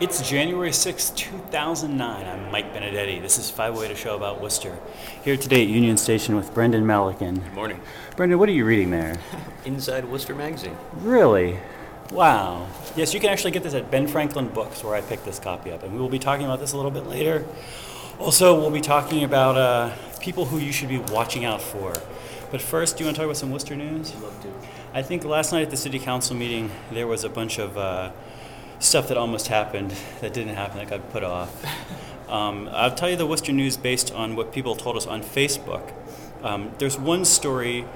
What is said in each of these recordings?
It's January 6, 2009. I'm Mike Benedetti. This is 508, a show about Worcester. Here today at Union Station with Brendan Melican. Good morning. Brendan, what are you reading there? Inside Worcester Magazine. Really? Wow. Yes, you can actually get this at Ben Franklin Books, where I picked this copy up. And we will be talking about this a little bit later. Also, we'll be talking about uh, people who you should be watching out for. But first, do you want to talk about some Worcester news? I'd love to. I think last night at the city council meeting, there was a bunch of uh, stuff that almost happened that didn't happen that got put off. Um, I'll tell you the Worcester news based on what people told us on Facebook. Um, there's one story.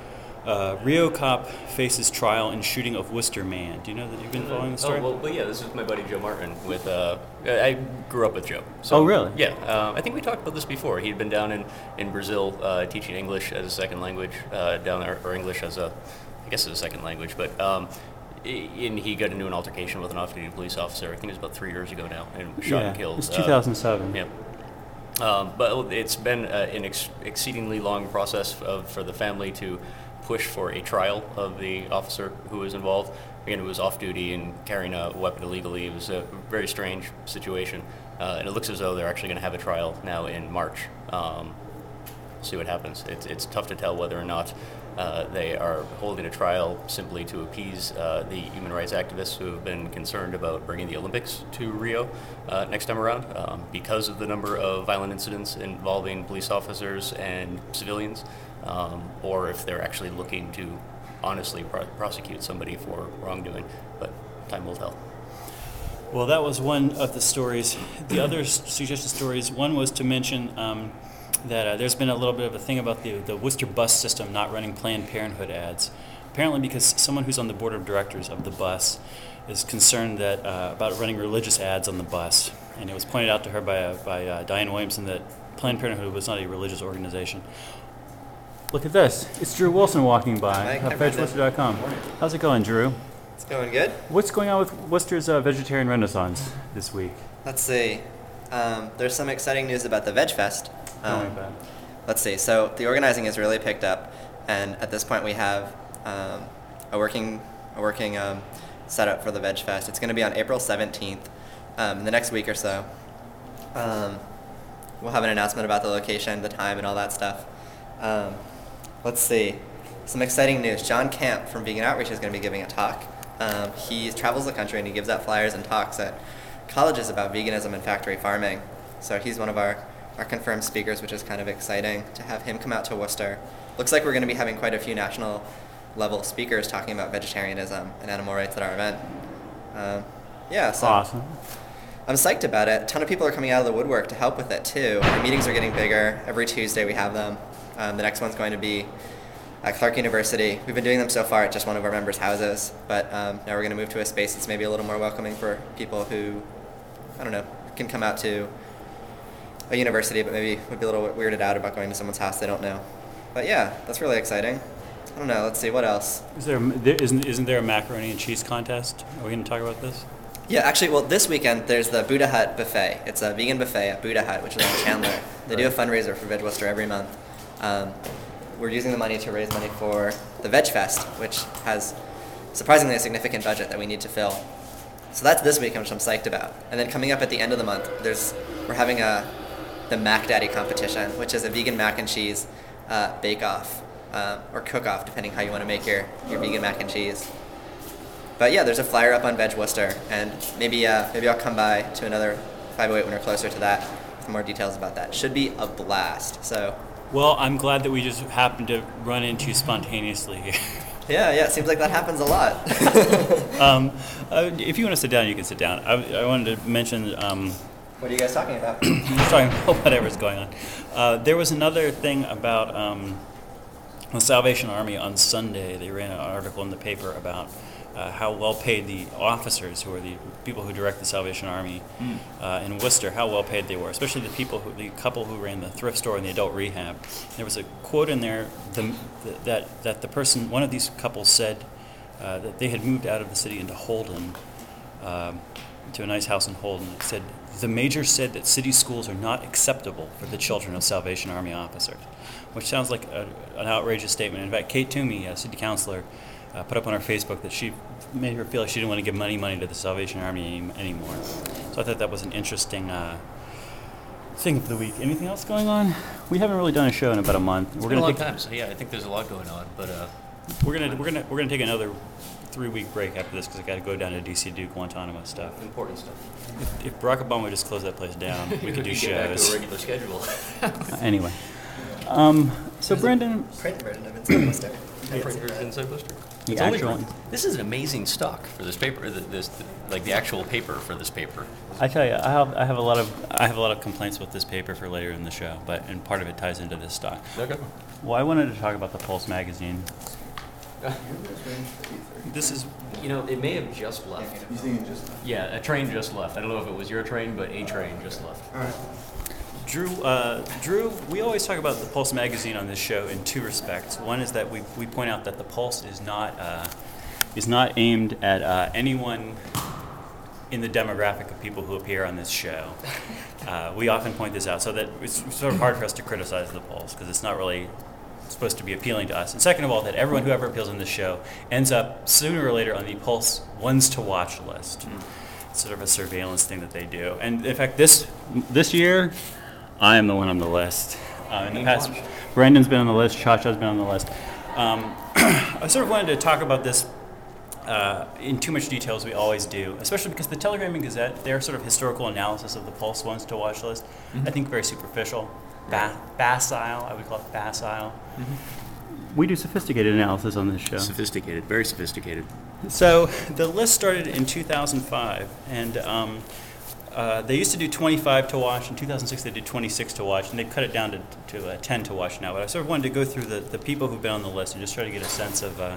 Uh, Rio cop faces trial in shooting of Worcester man. Do you know that you've been following the story? Oh, well, well, yeah, this is my buddy Joe Martin with, uh, I grew up with Joe. So, Oh, really? Yeah, uh, I think we talked about this before. He'd been down in, in Brazil uh, teaching English as a second language, uh, down there, or English as a, I guess as a second language, but, um, and he got into an altercation with an off-duty police officer, I think it was about three years ago now, and was shot yeah, and killed. It's Uh, 2007. Yeah. Um, but it's been uh, an ex- exceedingly long process of, for the family to push for a trial of the officer who was involved. Again, it was off duty and carrying a weapon illegally. It was a very strange situation. Uh, and it looks as though they're actually going to have a trial now in March. Um, see what happens. It's, it's tough to tell whether or not uh, they are holding a trial simply to appease uh, the human rights activists who have been concerned about bringing the Olympics to Rio uh, next time around um, because of the number of violent incidents involving police officers and civilians, um, or if they're actually looking to honestly pro- prosecute somebody for wrongdoing. But time will tell. Well, that was one of the stories. The other suggested stories, one was to mention um, that uh, there's been a little bit of a thing about the, the Worcester bus system not running Planned Parenthood ads. Apparently, because someone who's on the board of directors of the bus is concerned that uh, about running religious ads on the bus, and it was pointed out to her by, uh, by uh, Diane Williamson that Planned Parenthood was not a religious organization. Look at this. It's Drew Wilson walking by hi, Brendan. How's it going, Drew? It's going good. What's going on with Worcester's uh, vegetarian renaissance this week? Let's see. Um, there's some exciting news about the Veg Fest. Um, let's see. So the organizing has really picked up, and at this point we have um, a working a working um, setup for the Veg Fest. It's going to be on April 17th, um, in the next week or so. Um, we'll have an announcement about the location, the time, and all that stuff. Um, let's see. Some exciting news. Jon Camp from Vegan Outreach is going to be giving a talk. He travels the country and he gives out flyers and talks at colleges about veganism and factory farming. So he's one of our, our confirmed speakers, which is kind of exciting to have him come out to Worcester. Looks like we're going to be having quite a few national level speakers talking about vegetarianism and animal rights at our event. Um, yeah, so Awesome. I'm psyched about it. A ton of people are coming out of the woodwork to help with it too. Our meetings are getting bigger. Every Tuesday we have them. Um, the next one's going to be at Clark University. We've been doing them so far at just one of our members' houses, but um, now we're going to move to a space that's maybe a little more welcoming for people who, I don't know, can come out to a university, but maybe would be a little bit weirded out about going to someone's house they don't know. But yeah, that's really exciting. I don't know. Let's see what else. Is there, there isn't, isn't there a macaroni and cheese contest? Are we going to talk about this? Yeah, actually, well, this weekend there's the Buddha Hut buffet. It's a vegan buffet at Buddha Hut, which is on Chandler. They do a fundraiser for Veg Worcester every month. Um, we're using the money to raise money for the Veg Fest, which has surprisingly a significant budget that we need to fill. So that's this weekend, which I'm psyched about. And then coming up at the end of the month, there's we're having a the Mac Daddy competition, which is a vegan mac and cheese uh, bake off uh, or cook off, depending how you want to make your, your vegan mac and cheese. But yeah, there's a flyer up on Veg Worcester, and maybe uh, maybe I'll come by to another 508 when we're closer to that for more details about that. Should be a blast. So Well, I'm glad that we just happened to run into spontaneously here. yeah, yeah, it seems like that happens a lot. um, uh, if you want to sit down, you can sit down. I, I wanted to mention, um, what are you guys talking about? just talking about whatever's going on. Uh, there was another thing about um, the Salvation Army on Sunday. They ran an article in the paper about uh, how well paid the officers, who are the people who direct the Salvation Army uh, in Worcester, how well paid they were, especially the people, who, the couple who ran the thrift store and the adult rehab. There was a quote in there the, that that the person, one of these couples said uh, that they had moved out of the city into Holden. To a nice house in Holden. It said the major said that city schools are not acceptable for the children of Salvation Army officers, which sounds like a, an outrageous statement. In fact, Kate Toomey, a city councilor, uh, put up on her Facebook that she made her feel like she didn't want to give money money to the Salvation Army any, anymore. So I thought that was an interesting uh, thing of the week. Anything else going on? We haven't really done a show in about a month. It's We're been a gonna long take, time, so yeah, I think there's a lot going on, but uh, we're gonna we're gonna we're gonna take another three week break after this because I got to go down to DC to do Guantanamo stuff. important stuff. If, if Barack Obama would just close that place down, we could do Get back to a shows. regular schedule. Anyway, um, so Brendan, Print version of Inside Lister. Printers inside blister. The It's actual- for- This is an amazing stock for this paper. th- This, like the actual paper for this paper. I tell you, I have I have a lot of I have a lot of complaints with this paper for later in the show, but and part of it ties into this stock. Okay. Well, I wanted to talk about the Pulse magazine. This is You know, it may have just left. You think it just? Yeah, a train just left. I don't know if it was your train, but a train just left. All right. Drew. Uh, Drew, we always talk about the Pulse magazine on this show in two respects. One is that we, we point out that the Pulse is not uh, is not aimed at uh, anyone in the demographic of people who appear on this show. Uh, we often point this out so that it's sort of hard for us to criticize the Pulse because it's not really supposed to be appealing to us. And second of all, that everyone who ever appeals on this show ends up sooner or later on the Pulse ones to watch list. It's sort of a surveillance thing that they do. And in fact, this this year, I am the one on the list. Uh, in the past, Brendan's been on the list. Cha-Cha's been on the list. Um, I sort of wanted to talk about this uh, in too much detail as we always do, especially because the Telegram and Gazette, their sort of historical analysis of the Pulse ones to watch list, I think very superficial, ba- facile. I would call it facile. We do sophisticated analysis on this show. Sophisticated, very sophisticated. So the list started in 2005, and um, uh, they used to do 25 to watch. In 2006, they did 26 to watch, and they cut it down to, to uh, 10 to watch now. But I sort of wanted to go through the, the people who've been on the list and just try to get a sense of, uh,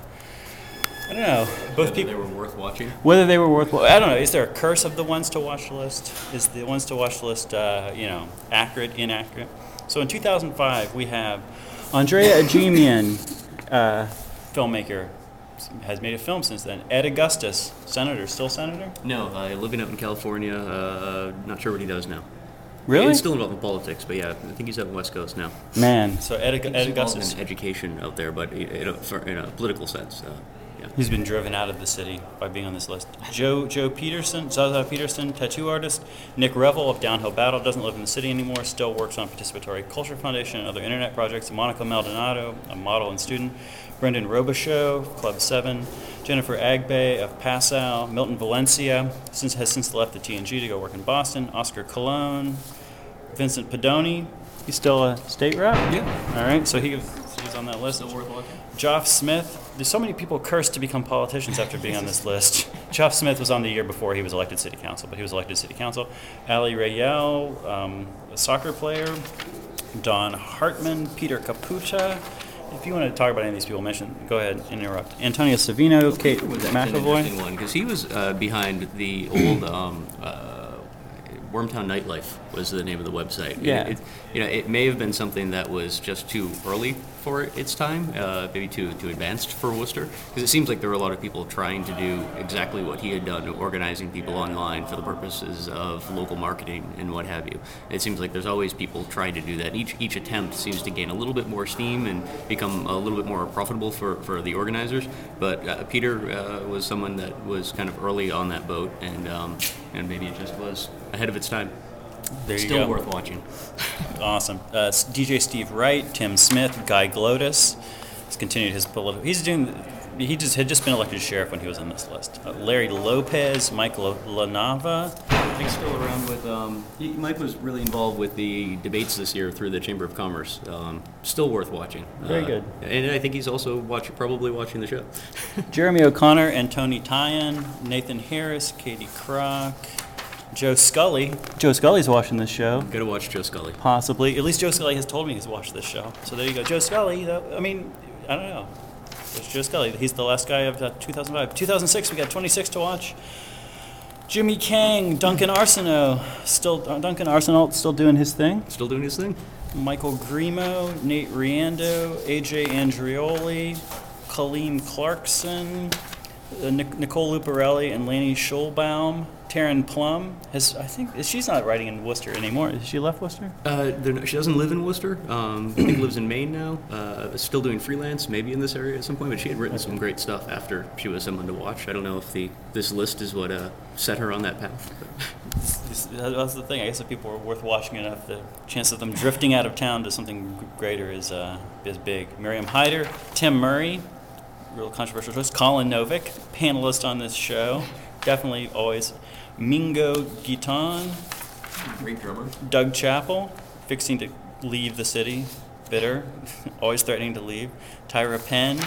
I don't know, both They people. were worth watching. Whether they were worthwhile, I don't know. Is there a curse of the ones to watch list? Is the ones to watch list, uh, you know, accurate, inaccurate? So in 2005, we have Andrea Ajemian, uh, filmmaker, has made a film since then. Ed Augustus, senator, still senator? No, uh, living out in California. Uh, not sure what he does now. Really? He's still involved in politics, but yeah, I think he's out in the West Coast now. Man, so Ed, I Ed Augustus, in education out there, but in a, in a political sense. Uh, yeah. he's been driven out of the city by being on this list. Joe Joe Peterson, Zaza Peterson, tattoo artist. Nick Reville of Downhill Battle doesn't live in the city anymore. Still works on Participatory Culture Foundation and other internet projects. Monica Maldonado, a model and student. Brendan Robichaux, Club Seven. Jennifer Agbe of Passau. Milton Valencia since has since left the T&G to go work in Boston. Oscar Cologne. Vincent Pedone. He's still a state rep. Yeah. All right, so he he's on that list. Still worth watching. Joff Smith. There's so many people cursed to become politicians after being on this list. Joff Smith was on the year before he was elected city council, but he was elected city council. Ali Rayel, um, a soccer player. Don Hartman, Peter Capucha. If you want to talk about any of these people mentioned, go ahead and interrupt. Antonio Savino, Kate was actually an interesting McAvoy. one because he was uh, behind the old um, uh, Wormtown Nightlife was the name of the website. Yeah. It, you know, it may have been something that was just too early for its time, uh, maybe too too advanced for Worcester, because it seems like there were a lot of people trying to do exactly what he had done, organizing people online for the purposes of local marketing and what have you. It seems like there's always people trying to do that. Each each attempt seems to gain a little bit more steam and become a little bit more profitable for, for the organizers. But uh, Peter uh, was someone that was kind of early on that boat, and um, and maybe it just was ahead of its time. There you Still go. worth watching. Awesome. Uh, DJ Steve Wright, Tim Smith, Guy Glodis. He's continued his political. He's doing. He just had just been elected sheriff when he was on this list. Uh, Larry Lopez, Mike La- Lanava. I think still around with. Um, he, Mike was really involved with the debates this year through the Chamber of Commerce. Um, still worth watching. Very Uh, good. And I think he's also watch, probably watching the show. Jeremy O'Connor and Tony Tyan, Nathan Harris, Katie Kroc, Joe Scully. Joe Scully's watching this show. Got to watch Joe Scully. Possibly. At least Joe Scully has told me he's watched this show. So there you go. Joe Scully, though, I mean, I don't know. It's Joe Scully. He's the last guy of uh, 2005. 2006, we got 26 to watch. Jimmy Kang, Duncan Arsenault, still uh, Duncan Arsenault still doing his thing. Still doing his thing. Michael Grimo, Nate Riando, AJ Andrioli, Colleen Clarkson, uh, Nic- Nicole Luparelli, and Laney Schulbaum. Taryn Plumb has, I think, she's not writing in Worcester anymore. Has she left Worcester? Uh, she doesn't live in Worcester. Um, I think lives in Maine now. Uh, still doing freelance, maybe in this area at some point. But she had written some great stuff after she was someone to watch. I don't know if the this list is what uh, set her on that path. that's the thing. I guess if people are worth watching enough, the chance of them drifting out of town to something greater is uh, is big. Miriam Hyder, Tim Murray, real controversial choice. Colin Novick, panelist on this show, definitely always. Mingo Giton, Great drummer. Doug Chappell, fixing to leave the city, bitter, always threatening to leave. Tyra Penn,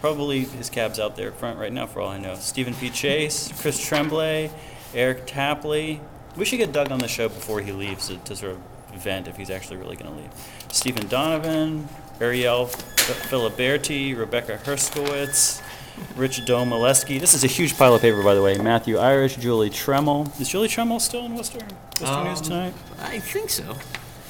probably his cab's out there front right now for all I know. Stephen P. Chase, Chris Tremblay, Eric Tapley. We should get Doug on the show before he leaves to, to sort of vent if he's actually really going to leave. Stephen Donovan, Ariel Filiberti, Rebecca Herskowitz, Rich Domaleski. This is a huge pile of paper, by the way. Matthew Irish, Julie Tremmel. Is Julie Tremmel still in Worcester? Worcester News Um, tonight? I think so.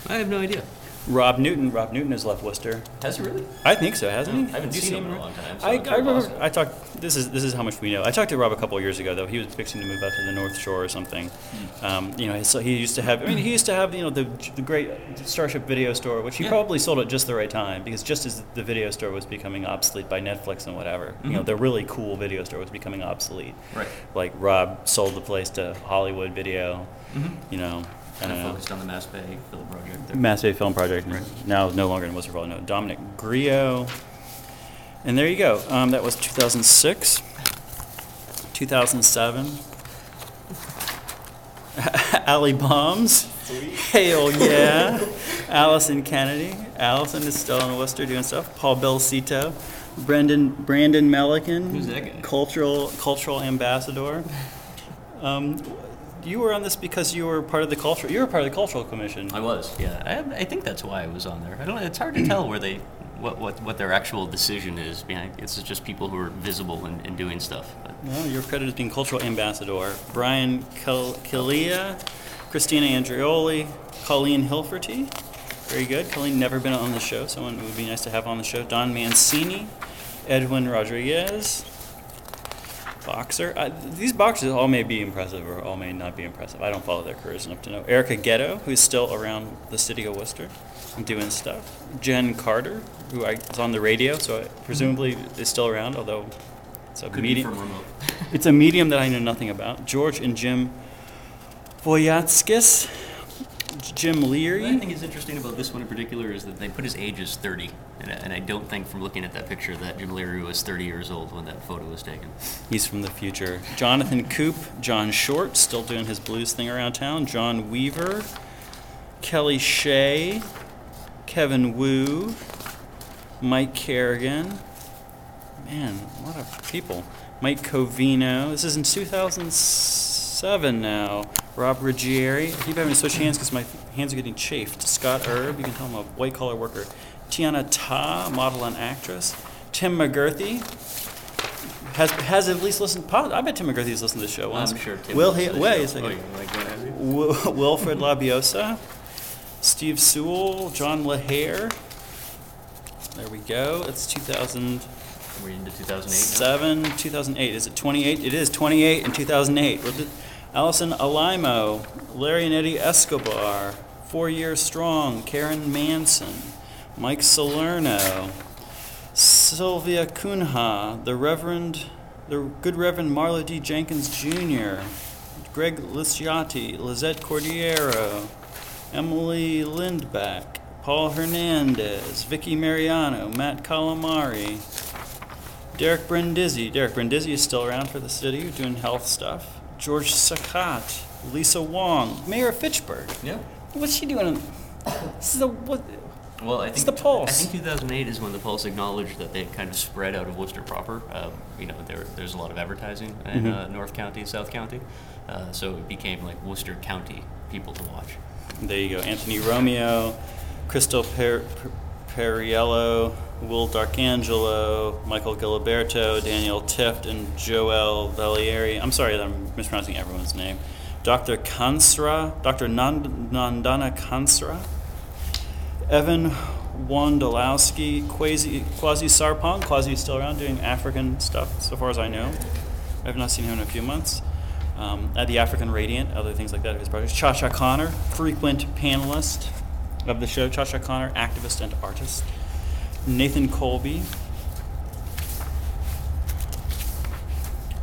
I have no idea. Rob Newton. Rob Newton has left Worcester. Has he really? I think so, hasn't he? I haven't Have you seen him in a long time, so I, it's I remember. possible. I talked. This is this is how much we know. I talked to Rob a couple of years ago, though. He was fixing to move out to the North Shore or something. Hmm. Um, you know, so he used to have. I mean, he used to have you know the the great Starship Video Store, which he Yeah. probably sold at just the right time because just as the video store was becoming obsolete by Netflix and whatever, you know, Mhm. the really cool video store was becoming obsolete. Right. Like Rob sold the place to Hollywood Video. Mm-hmm. You know, I Kind don't of focused on the Mass Bay film project. there. Mass Bay Film Project, now no longer in Worcester, probably no. Dominic Griot. And there you go. Um, that was 2006. 2007. Ali Bombs. Hell yeah. Allison Kennedy. Allison is still in Worcester doing stuff. Paul Belcito. Brendan Brandon Melican. Who's that guy? Cultural cultural ambassador. Um, you were on this because you were part of the cultural. You were part of the cultural commission. I was, yeah. I, I think that's why I was on there. I don't. It's hard to tell where they, what, what, what their actual decision is behind. It's just people who are visible and, and doing stuff. But Well, you're credited as being cultural ambassador. Brian Kilia, Christina Andreoli, Colleen Hilferty. Very good. Colleen never been on the show. Someone it would be nice to have on the show. Don Mancini, Edwin Rodriguez, boxer. Uh, these boxers all may be impressive or all may not be impressive. I don't follow their careers enough to know. Erica Ghetto, who's still around the city of Worcester and doing stuff. Jen Carter, who I, is on the radio, so I, presumably is still around, although it's a could medium. be from remote. It's a medium that I know nothing about. George and Jim Voyatskis, Jim What I think is interesting about this one in particular is that they put his age as 30, and, I- and I don't think from looking at that picture that Jim Leary was 30 years old when that photo was taken. He's from the future. Jonathan Coop, John Short, still doing his blues thing around town. John Weaver, Kelly Shea, Kevin Wu, Mike Kerrigan. Man, a lot of people. Mike Covino. This is in 2007 now. Rob Ruggieri. I keep having to switch hands because my hands are getting chafed. Scott Erb. You can tell I'm a white collar worker. Tiana Ta, model and actress. Tim McGourthy. Has, has at least listened. I bet Tim McGourthy's listened to the show once. I'm sure Tim Will he? Wait a second. Oh, like what have you? Wil- Wilfred Labiosa, Steve Sewell, John LaHare. There we go. It's 2007, We're into 2008 now? 2008. Is it 28? It is 28 in 2008. Allison Alimo, Larry and Eddie Escobar, Four Years Strong, Karen Manson, Mike Salerno, Sylvia Cunha, the Reverend, the Good Reverend Marla D. Jenkins Jr., Greg Lisciati, Lizette Cordiero, Emily Lindback, Paul Hernandez, Vicky Mariano, Matt Calamari, Derek Brindisi. Derek Brindisi is still around for the city doing health stuff. George Sakat, Lisa Wong, Mayor of Fitchburg. Yeah. What's she doing? This is the what? Well, I It's think the Pulse. I think 2008 is when the Pulse acknowledged that they had kind of spread out of Worcester proper. Um, you know, there, there's a lot of advertising in Mhm. uh, North County, South County, uh, so it became like Worcester County people to watch. There you go. Anthony Romeo, Crystal per- per- Periello, Will Darkangelo, Michael Giliberto, Daniel Tift, and Joel Valieri. I'm sorry I'm mispronouncing everyone's name. Dr. Kansra, Dr. Nand- Nandana Kansra, Evan Wondolowski, Quasi, Quasi Sarpong. Quasi is still around doing African stuff, so far as I know. I have not seen him in a few months. Um, at the African Radiant, other things like that of his projects. Cha Cha Connor, frequent panelist of the show. Cha Cha Connor, activist and artist. Nathan Colby.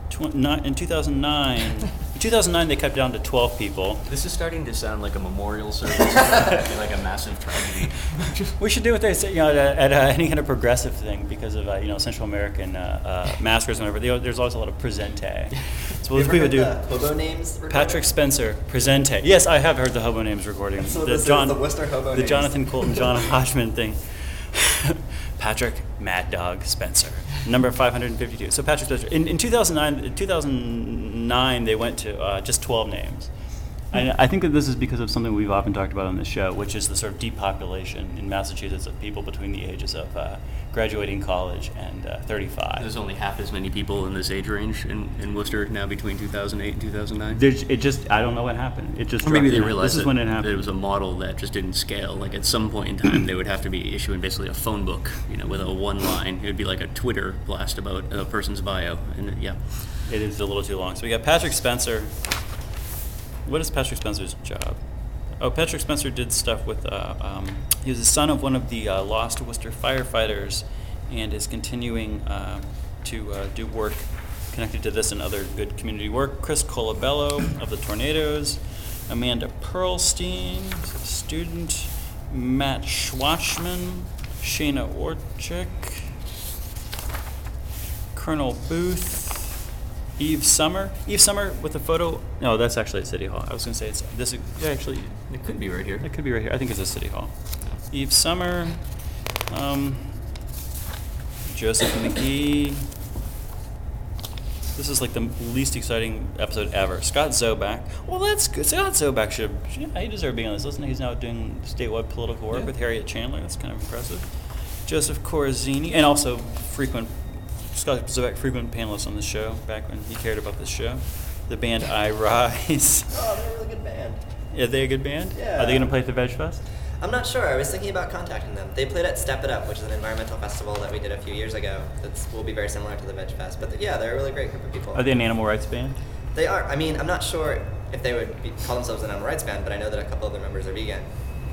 Tw- ni- in 2009, 2009, they cut down to 12 people. This is starting to sound like a memorial service, like a massive tragedy. We should do what they say, you know, at, a, at a, any kind of progressive thing because of uh, you know Central American uh, uh, massacres and whatever. They, there's always a lot of presente. So what we would do. hobo names. recording? Patrick Spencer, presente. Yes, I have heard the hobo names recording. So the, is the Worcester hobo the names. Jonathan Coulton, John Hodgman thing. Patrick Mad Dog Spencer, number 552. So Patrick Spencer. In, in 2009, 2009, they went to uh, just 12 names. And I think that this is because of something we've often talked about on this show, which is the sort of depopulation in Massachusetts of people between the ages of uh, graduating college and uh, 35. There's only half as many people in this age range in, in Worcester now between 2008 and 2009. There's, it just, I don't know what happened. It just Or maybe they realized This is when it that happened. it was a model that just didn't scale. Like at some point in time, they would have to be issuing basically a phone book, you know, with a one line. It would be like a Twitter blast about a person's bio, and yeah, It is a little too long. So we got Patrick Spencer. What is Patrick Spencer's job? Oh, Patrick Spencer did stuff with. Uh, um, he was the son of one of the uh, lost Worcester firefighters, and is continuing um, to uh, do work connected to this and other good community work. Chris Colabello of the Tornadoes, Amanda Pearlstein, student, Matt Schwachman, Shayna Orchik. Colonel Booth, Eve Summer. Eve Summer with a photo. No, that's actually at City Hall. I was going to say it's this. Yeah, actually, it could be right here. it could be right here. I think it's at City Hall. Eve Summer, um, Joseph McGee. This is like the least exciting episode ever. Scott Zoback. Well, that's good. Scott Zoback should. Yeah, he deserves being on this list. And he's now doing statewide political work Yeah. with Harriet Chandler. That's kind of impressive. Joseph Corazzini, and also frequent Scott Zobak, frequent panelist on the show back when he cared about this show. The band I Rise. Oh, they're a really good band. Are they a good band? Yeah. Are they going to play at the Veg Fest? I'm not sure. I was thinking about contacting them. They played at Step It Up, which is an environmental festival that we did a few years ago. That will be very similar to the Veg Fest. But yeah, they're a really great group of people. Are they an animal rights band? They are. I mean, I'm not sure if they would be, call themselves an animal rights band, but I know that a couple of their members are vegan.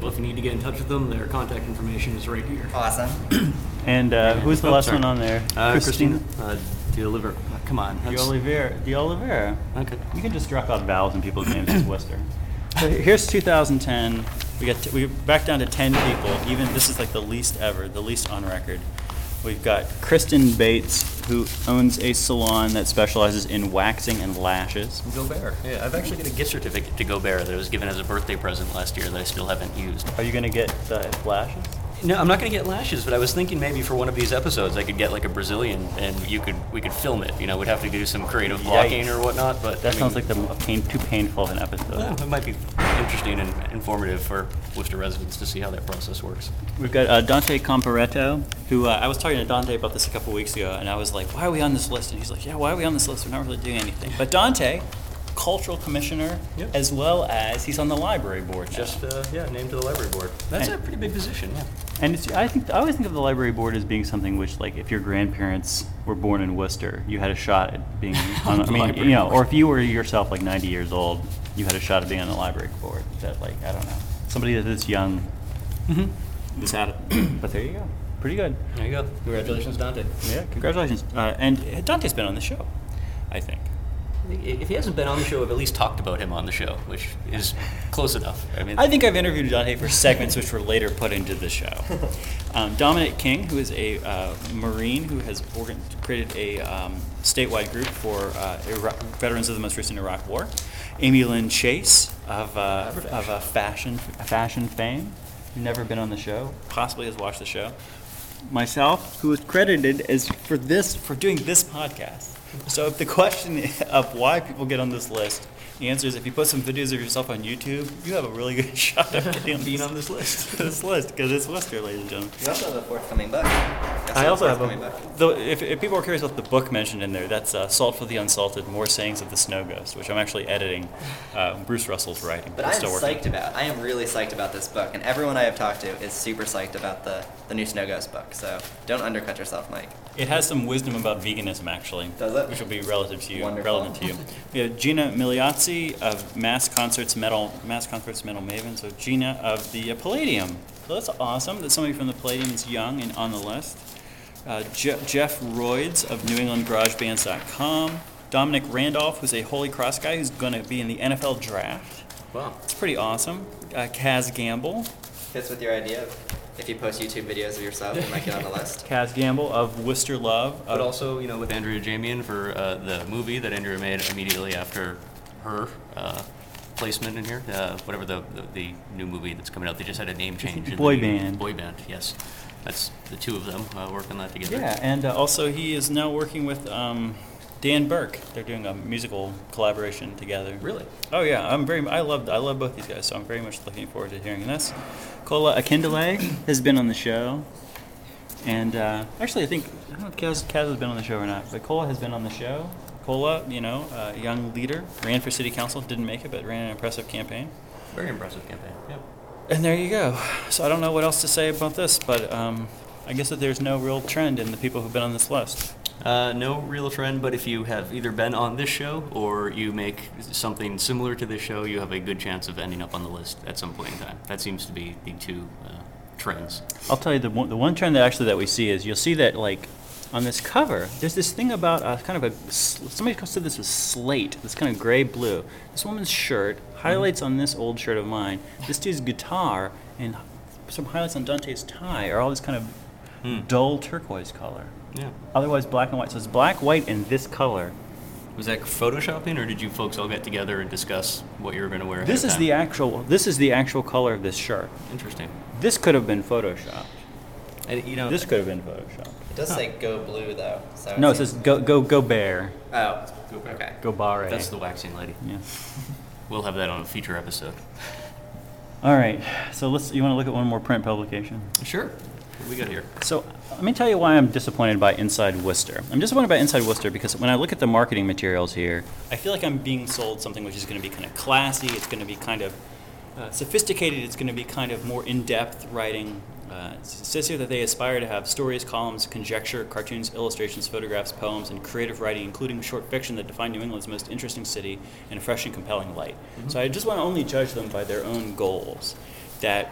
Well, if you need to get in touch with them, their contact information is right here. Awesome. And uh, who's the Oh, last sorry. one on there? Uh, Christina. Uh, De Oliver. Come on. De that's- Oliveira. De Oliveira. Okay. You can just drop out vowels in people's names as Worcester. So here's 2010. We got t- we back down to 10 people. Even this is like the least ever, the least on record. We've got Kristen Bates, who owns a salon that specializes in waxing and lashes. Gobert. Yeah, I've actually got a gift certificate to Gobert that was given as a birthday present last year that I still haven't used. Are you gonna get the lashes? No, I'm not going to get lashes, but I was thinking maybe for one of these episodes I could get like a Brazilian and you could we could film it. You know, we'd have to do some creative blocking Yikes. or whatnot. But That I sounds mean, like the pain, too painful of an episode. well, it might be interesting and informative for Worcester residents to see how that process works. We've got uh, Dante Comparetto, who uh, I was talking to Dante about this a couple weeks ago, and I was like, "Why are we on this list?" And he's like, "Yeah, why are we on this list? We're not really doing anything." But Dante, cultural commissioner, Yep. as well as he's on the library board now. Just uh, yeah, named to the library board. That's a pretty big position. Yeah. and it's, I think I always think of the library board as being something which, like, if your grandparents were born in Worcester, you had a shot at being on. I The mean, library you know, board. or if you were yourself like 90 years old, you had a shot at being on the library board. That, like, I don't know, somebody that is young. Mm-hmm. Just had it. But there you go, pretty good. There you go. Congratulations, Dante. Yeah, congratulations. Uh, and Dante's been on the show, I think. If he hasn't been on the show, I've at least talked about him on the show, which is close enough. I mean, I think I've interviewed Dante for segments which were later put into the show. Um, Dominic King, who is a uh, Marine who has organ- created a um, statewide group for uh, Iraq- veterans of the most recent Iraq War. Amy Lynn Chase of, uh, of uh, fashion, fashion fame, never been on the show, possibly has watched the show. Myself, who is credited as for this for doing this podcast. So if the question of why people get on this list, the answer is if you put some videos of yourself on YouTube, you have a really good shot of getting on being on this list. this list because it's Worcester, ladies and gentlemen. You also have a forthcoming book. Yes, I also have a. book. Though, if, if people are curious about the book mentioned in there, that's uh, "Salt for the Unsalted: More Sayings of the Snow Ghost," which I'm actually editing. Uh, Bruce Russell's writing. But I am still working. psyched about. I am really psyched about this book, and everyone I have talked to is super psyched about the the new Snow Ghost book. So don't undercut yourself, Mike. It has some wisdom about veganism, actually. Does it? Which will be relative to you, Wonderful. relevant to you. We have Gina Migliozzi of Mass Concerts Metal, Mass Concerts Metal Maven. So Gina of the uh, Palladium. So that's awesome that somebody from the Palladium is young and on the list. Uh, Je- Jeff Royds of New England NewEnglandGarageBands.com. Dominic Randolph, who's a Holy Cross guy who's going to be in the NFL draft. Wow. It's pretty awesome. Uh, Kaz Gamble. Fits with your idea of if you post YouTube videos of yourself, you might get on the list. Kaz Gamble of Worcester Love. But Uh, also, you know, with Andrea Ajemian for uh, the movie that Andrea made immediately after her uh, placement in here, uh, whatever the, the the new movie that's coming out. They just had a name change. in the Boy band. Boy band. Yes, that's the two of them uh, working that together. Yeah, and uh, also he is now working with um, Dan Burke. They're doing a musical collaboration together. Really? Oh yeah, I'm very. I love. I love both these guys, so I'm very much looking forward to hearing this. Kola Akindele has been on the show, and uh, actually, I think I don't know if Kaz, Kaz has been on the show or not, but Kola has been on the show. Kola, you know, a young leader, ran for city council, didn't make it, but ran an impressive campaign. Very impressive campaign. Yep. And there you go. So I don't know what else to say about this, but um, I guess that there's no real trend in the people who've been on this list. Uh, no real trend, but if you have either been on this show or you make something similar to this show, you have a good chance of ending up on the list at some point in time. That seems to be the two uh, trends. I'll tell you the one, the one trend that actually that we see is you'll see that like on this cover, there's this thing about uh, kind of a somebody said this was slate, this kind of gray blue. This woman's shirt highlights on this old shirt of mine. This dude's guitar and some highlights on Dante's tie are all this kind of Hmm. dull turquoise color. Yeah. Otherwise black and white. So it's black, white, and this color. Was that photoshopping, or did you folks all get together and discuss what you were going to wear? This is the actual. This is the actual color of this shirt. interesting. This could have been photoshopped. And, you know, This could have been photoshopped. It does say go blue though. So No, it says go go go bear, Oh, Go Bear. okay. go barre. that's the waxing lady. Yeah. We'll have that on a future episode. All right. So let's. You want to look at one more print publication? Sure. What we got here? So let me tell you why I'm disappointed by Inside Worcester. I'm disappointed by Inside Worcester because when I look at the marketing materials here, I feel like I'm being sold something which is going to be kind of classy. It's going to be kind of uh, sophisticated. It's going to be kind of more in-depth writing. Uh, it says here that they aspire to have stories, columns, conjecture, cartoons, illustrations, photographs, poems, and creative writing, including short fiction that define New England's most interesting city in a fresh and compelling light. So I just want to only judge them by their own goals. That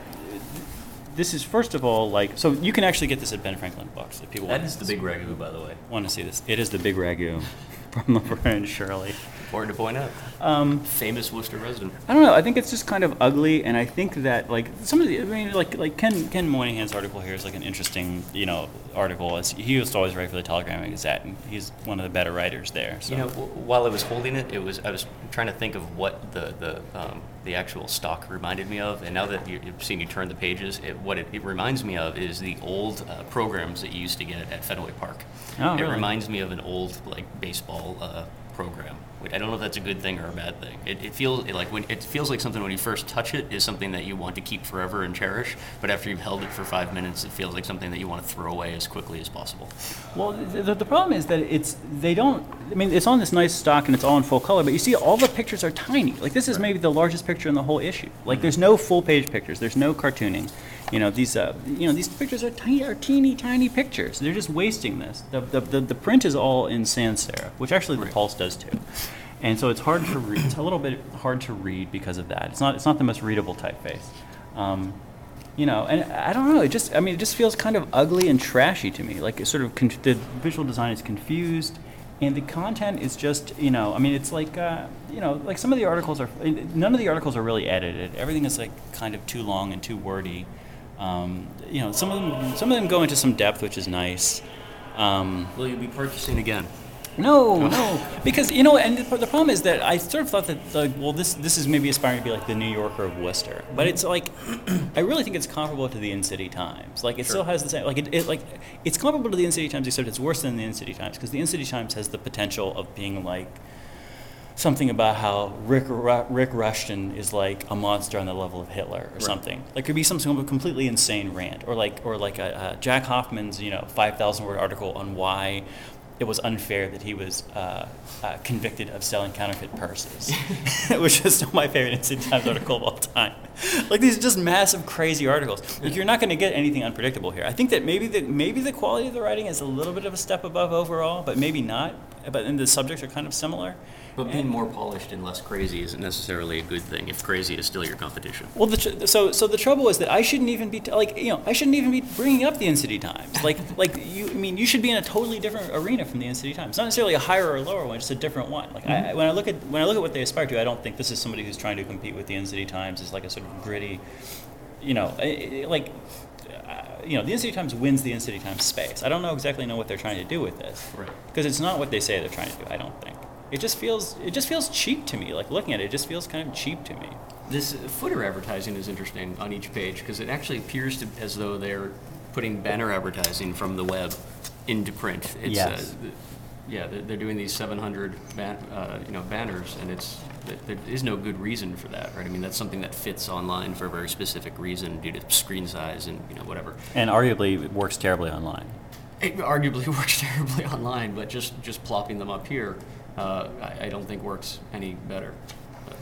this is first of all like so you can actually get this at Ben Franklin Books if people That want is the big ragu, by the way. want to see this. It is the big ragu from and Shirley. Important to point out. Um, Famous Worcester resident. I don't know. I think it's just kind of ugly, and I think that like some of the, I mean, like like Ken Ken Moynihan's article here is like an interesting, you know, article. It's, he used to always write for the Telegram and Gazette, and he's one of the better writers there. So. You know, w- while I was holding it, it was I was trying to think of what the the um, the actual stock reminded me of, and now that you- you've seen you turn the pages, it, what it, it reminds me of is the old uh, programs that you used to get at Fenway Park. Oh, it really? reminds me of an old like baseball uh, program. I don't know if that's a good thing or a bad thing. It, it feels it like when it feels like something when you first touch it is something that you want to keep forever and cherish, but after you've held it for five minutes, it feels like something that you want to throw away as quickly as possible. Well, the, the, the problem is that it's they don't. I mean, it's on this nice stock and it's all in full color, but you see all the pictures are tiny. Like this is maybe the largest picture in the whole issue. Like mm-hmm. there's no full page pictures. There's no cartooning. You know these. Uh, you know these pictures are tiny, are teeny tiny pictures. They're just wasting this. The the, the, the print is all in sans serif, which actually the Right. Pulse does too. And so it's hard to read. It's a little bit hard to read because of that. It's not. It's not the most readable typeface. Um, you know, and I don't know. It just, I mean, it just feels kind of ugly and trashy to me. Like it's sort of con- the visual design is confused, and the content is just, you know, I mean, it's like, uh, you know, like some of the articles are. None of the articles are really edited. Everything is like kind of too long and too wordy. Um, you know, some of them, some of them go into some depth, which is nice. Um, Will you be purchasing again? no, no, because you know, and the, the problem is that I sort of thought that, like, well, this this is maybe aspiring to be like the New Yorker of Worcester, but it's like, I really think it's comparable to the In City Times. Like, it still has the same, like, it, it like, it's comparable to the In City Times, except it's worse than the In City Times because the In City Times has the potential of being like something about how Rick Rick Rushton is like a monster on the level of Hitler or something. Like, it could be some sort of completely insane rant, or like, or like a, a Jack Hoffman's, you know, five thousand word article on why it was unfair that he was uh, uh, convicted of selling counterfeit purses, which is still my favorite In City Times article of all time. Like these are just massive, crazy articles. Like you're not going to get anything unpredictable here. I think that maybe the maybe the quality of the writing is a little bit of a step above overall, but maybe not. But and the subjects are kind of similar. But being more polished and less crazy isn't necessarily a good thing if crazy is still your competition. Well, the tr- so so the trouble is that I shouldn't even be t- like you know I shouldn't even be bringing up the In City Times. Like like you I mean you should be in a totally different arena from the In City Times. Not necessarily a higher or lower one, just a different one. Like I, when I look at when I look at what they aspire to, I don't think this is somebody who's trying to compete with the In City Times. Is like a sort of gritty, you know, like. Uh, you know, the In City Times wins the In City Times space. I don't know exactly know what they're trying to do with this, Right. Because it's not what they say they're trying to do. I don't think. It just feels it just feels cheap to me. Like looking at it, it just feels kind of cheap to me. This footer advertising is interesting on each page because it actually appears to as though they're putting banner advertising from the web into print. It's, Yes. Uh, yeah, they're, they're doing these 700 ban- uh, you know banners, and it's th- there is no good reason for that, right? I mean, that's something that fits online for a very specific reason due to screen size and you know whatever. And arguably, it works terribly online. It arguably works terribly online, but just just plopping them up here, uh, I, I don't think works any better. But-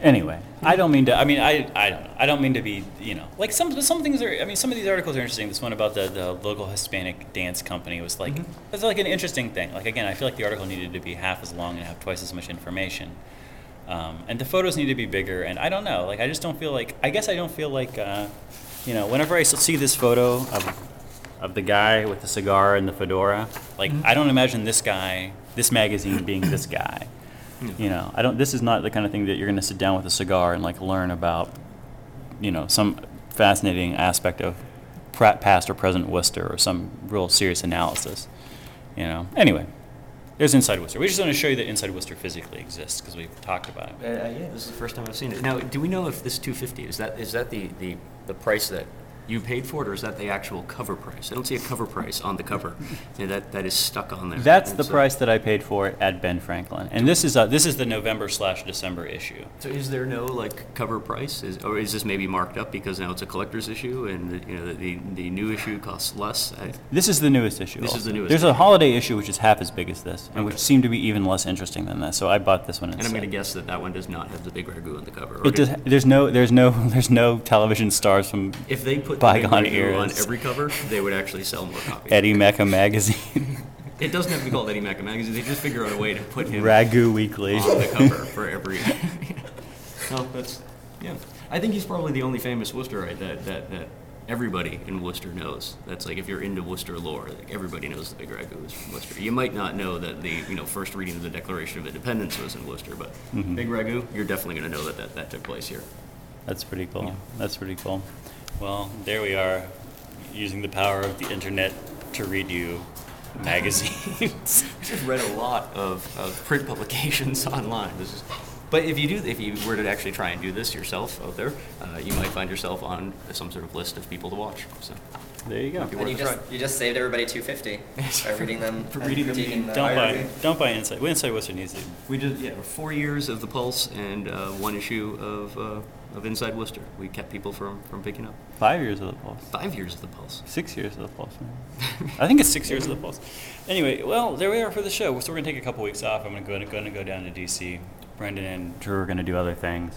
Anyway, I don't mean to. I mean, I, I don't know. I don't mean to be. You know, like some some things are. I mean, some of these articles are interesting. This one about the, the local Hispanic dance company was like it's like an interesting thing. Like again, I feel like the article needed to be half as long and have twice as much information. Um, and the photos need to be bigger. And I don't know. Like I just don't feel like. I guess I don't feel like. Uh, you know, whenever I see this photo of of the guy with the cigar and the fedora, like I don't imagine this guy, this magazine being this guy. You know, I don't. This is not the kind of thing that you're going to sit down with a cigar and like learn about. You know, some fascinating aspect of past or present Worcester or some real serious analysis. You know. Anyway, there's Inside Worcester. We just want to show you that Inside Worcester physically exists because we've talked about it. Uh, yeah, this is the first time I've seen it. Now, do we know if this 250 is that is that the, the, the price that you paid for it, or is that the actual cover price? I don't see a cover price on the cover. Yeah, that that is stuck on there. That's the uh, price that I paid for it at Ben Franklin, and this is uh, this is the November slash December issue. So, is there no like cover price, is, or is this maybe marked up because now it's a collector's issue and you know the the new issue costs less? I, This is the newest issue. This is also. the newest There's a issue. holiday issue which is half as big as this, and which seemed to be even less interesting than this. So I bought this one and instead. I'm going to guess that that one does not have the big ragu on the cover. or It does, there's no there's no there's no television stars from If they put big Bygone ragu on every cover, they would actually sell more copies. Eddie Mekka magazine, It doesn't have to be called Eddie Mekka magazine. They just figure out a way to put him Ragu Weekly. on the cover for every. no, that's yeah. I think he's probably the only famous Worcesterite that, that, that everybody in Worcester knows. That's like if you're into Worcester lore, like everybody knows the Big Ragu is from Worcester. You might not know that the you know first reading of the Declaration of Independence was in Worcester, but Mm-hmm. Big Ragu, you're definitely going to know that, that that took place here. That's pretty cool. Yeah. That's pretty cool. Well, there we are, using the power of the internet to read you magazines. I've read a lot of, of print publications online. This is, but if you do, if you were to actually try and do this yourself out there, uh, you might find yourself on some sort of list of people to watch. So there you go. If you And you just try. you just saved everybody 250 by reading them. For reading them. critiquing the Don't buy biography. don't buy Inside. Well, Inside Worcester needs to. We did, yeah, four years of the Pulse and uh, one issue of, uh, of Inside Worcester. We kept people from, from picking up. Five years of the Pulse. Five years of the Pulse. Six years of the Pulse. I think it's six years of the Pulse. Anyway, well, there we are for the show. So we're gonna take a couple weeks off. I'm gonna go gonna go down to DC. Brendan and Drew are gonna do other things.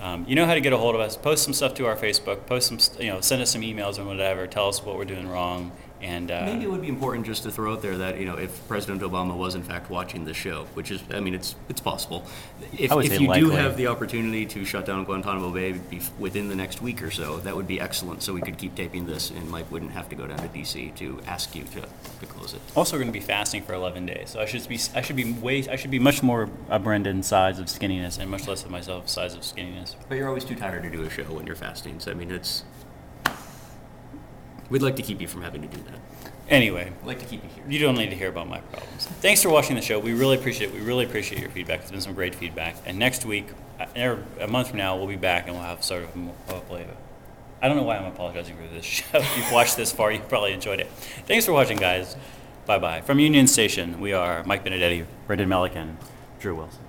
Um, you know how to get a hold of us. Post some stuff to our Facebook. Post some, you know, send us some emails or whatever. Tell us what we're doing wrong. And uh, Maybe it would be important just to throw out there that you know if President Obama was in fact watching this show, which is I mean it's it's possible. If, if you do have the opportunity to shut down Guantanamo Bay within the next week or so, that would be excellent. So we could keep taping this, and Mike wouldn't have to go down to D.C. to ask you to, to close it. also, we're gonna be fasting for 11 days. So I should be I should be way I should be much more a Brendan size of skinniness and much less of myself size of skinniness. But you're always too tired to do a show when you're fasting. So I mean it's. We'd like to keep you from having to do that. Anyway, We'd like to keep you here. You don't need to hear about my problems. Thanks for watching the show. We really appreciate it. We really appreciate your feedback. It's been some great feedback. And next week, uh, or a month from now, we'll be back and we'll have sort of more, hopefully. I don't know why I'm apologizing for this show. If you've watched this far, you probably enjoyed it. Thanks for watching, guys. Bye bye. From Union Station, we are Mike Benedetti, Brendan Melican, Drew Wilson.